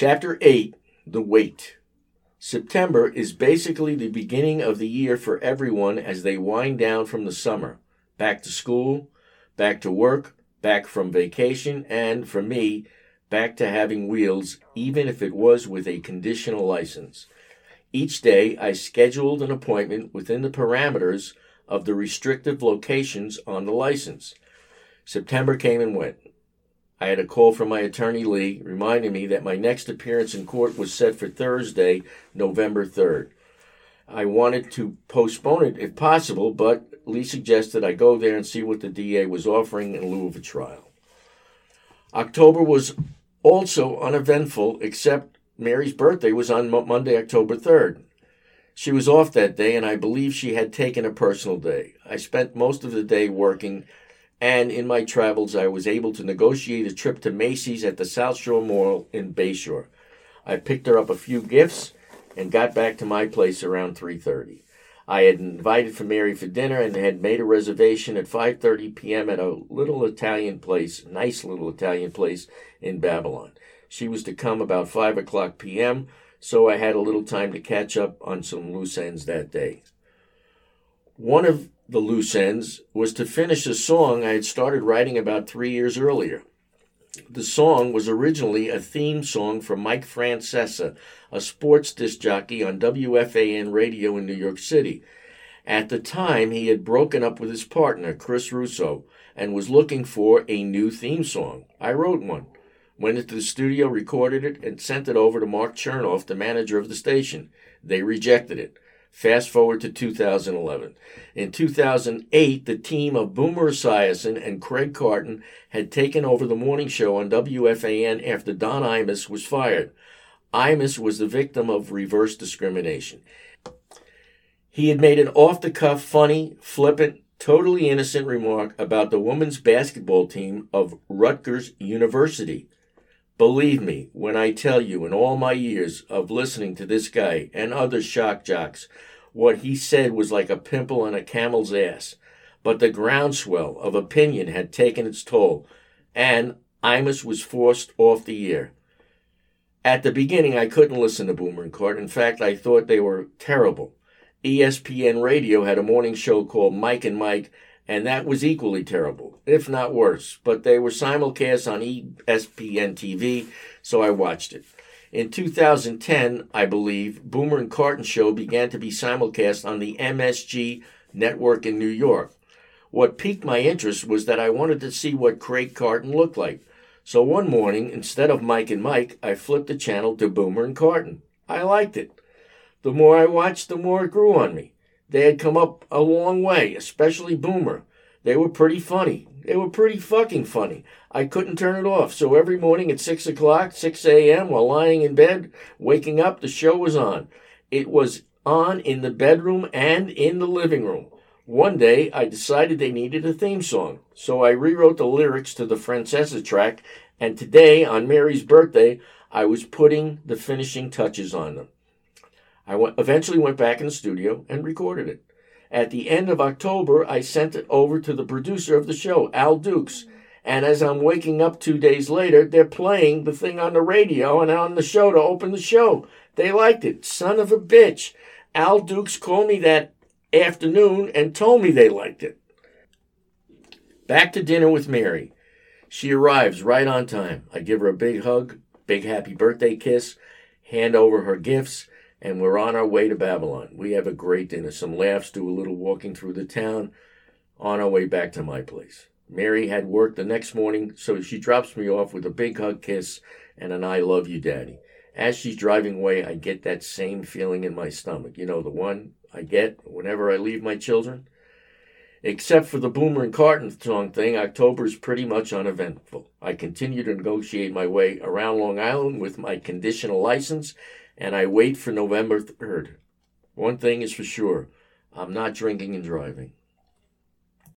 Chapter 8 The Wait. September is basically the beginning of the year for everyone as they wind down from the summer. Back to school, back to work, back from vacation, and for me, back to having wheels, even if it was with a conditional license. Each day, I scheduled an appointment within the parameters of the restrictive locations on the license. September came and went. I had a call from my attorney Lee reminding me that my next appearance in court was set for Thursday, November 3rd. I wanted to postpone it if possible, but Lee suggested I go there and see what the DA was offering in lieu of a trial. October was also uneventful, except Mary's birthday was on Monday, October 3rd. She was off that day, and I believe she had taken a personal day. I spent most of the day working, and in my travels, I was able to negotiate a trip to Macy's at the South Shore Mall in Bayshore. I picked her up a few gifts and got back to my place around 3:30. I had invited for Mary for dinner and had made a reservation at 5:30 p.m. at a little Italian place, nice little Italian place in Babylon. She was to come about 5 o'clock p.m., so I had a little time to catch up on some loose ends that day. One of the loose ends was to finish a song I had started writing about three years earlier. The song was originally a theme song for Mike Francesa, a sports disc jockey on WFAN radio in New York City. At the time, he had broken up with his partner, Chris Russo, and was looking for a new theme song. I wrote one, went into the studio, recorded it, and sent it over to Mark Chernoff, the manager of the station. They rejected it. Fast forward to 2011. In 2008, the team of Boomer Esiason and Craig Carton had taken over the morning show on WFAN after Don Imus was fired. Imus was the victim of reverse discrimination. He had made an off the cuff, funny, flippant, totally innocent remark about the women's basketball team of Rutgers University. Believe me when I tell you, in all my years of listening to this guy and other shock jocks, what he said was like a pimple on a camel's ass. But the groundswell of opinion had taken its toll, and Imus was forced off the air. At the beginning, I couldn't listen to Boomer and Cart. In fact, I thought they were terrible. ESPN Radio had a morning show called Mike and Mike, and that was equally terrible, if not worse. But they were simulcast on ESPN TV, so I watched it. In 2010, I believe, Boomer and Carton Show began to be simulcast on the MSG network in New York. What piqued my interest was that I wanted to see what Craig Carton looked like. So one morning, instead of Mike and Mike, I flipped the channel to Boomer and Carton. I liked it. The more I watched, the more it grew on me. They had come up a long way, especially Boomer. They were pretty funny. They were pretty fucking funny. I couldn't turn it off. So every morning at 6 o'clock, 6 a.m., while lying in bed, waking up, the show was on. It was on in the bedroom and in the living room. One day, I decided they needed a theme song. So I rewrote the lyrics to the Francesa track, and today, on Mary's birthday, I was putting the finishing touches on them. I went, eventually went back in the studio and recorded it. At the end of October, I sent it over to the producer of the show, Al Dukes. And as I'm waking up two days later, they're playing the thing on the radio and on the show to open the show. They liked it. Son of a bitch. Al Dukes called me that afternoon and told me they liked it. Back to dinner with Mary. She arrives right on time. I give her a big hug, big happy birthday kiss, hand over her gifts, and we're on our way to Babylon. We have a great dinner, some laughs, do a little walking through the town, on our way back to my place. Mary had work the next morning, so she drops me off with a big hug kiss and an I love you, Daddy. As she's driving away, I get that same feeling in my stomach. You know, the one I get whenever I leave my children? Except for the Boomer and Carton song thing, October is pretty much uneventful. I continue to negotiate my way around Long Island with my conditional license and I wait for November 3rd. One thing is for sure I'm not drinking and driving.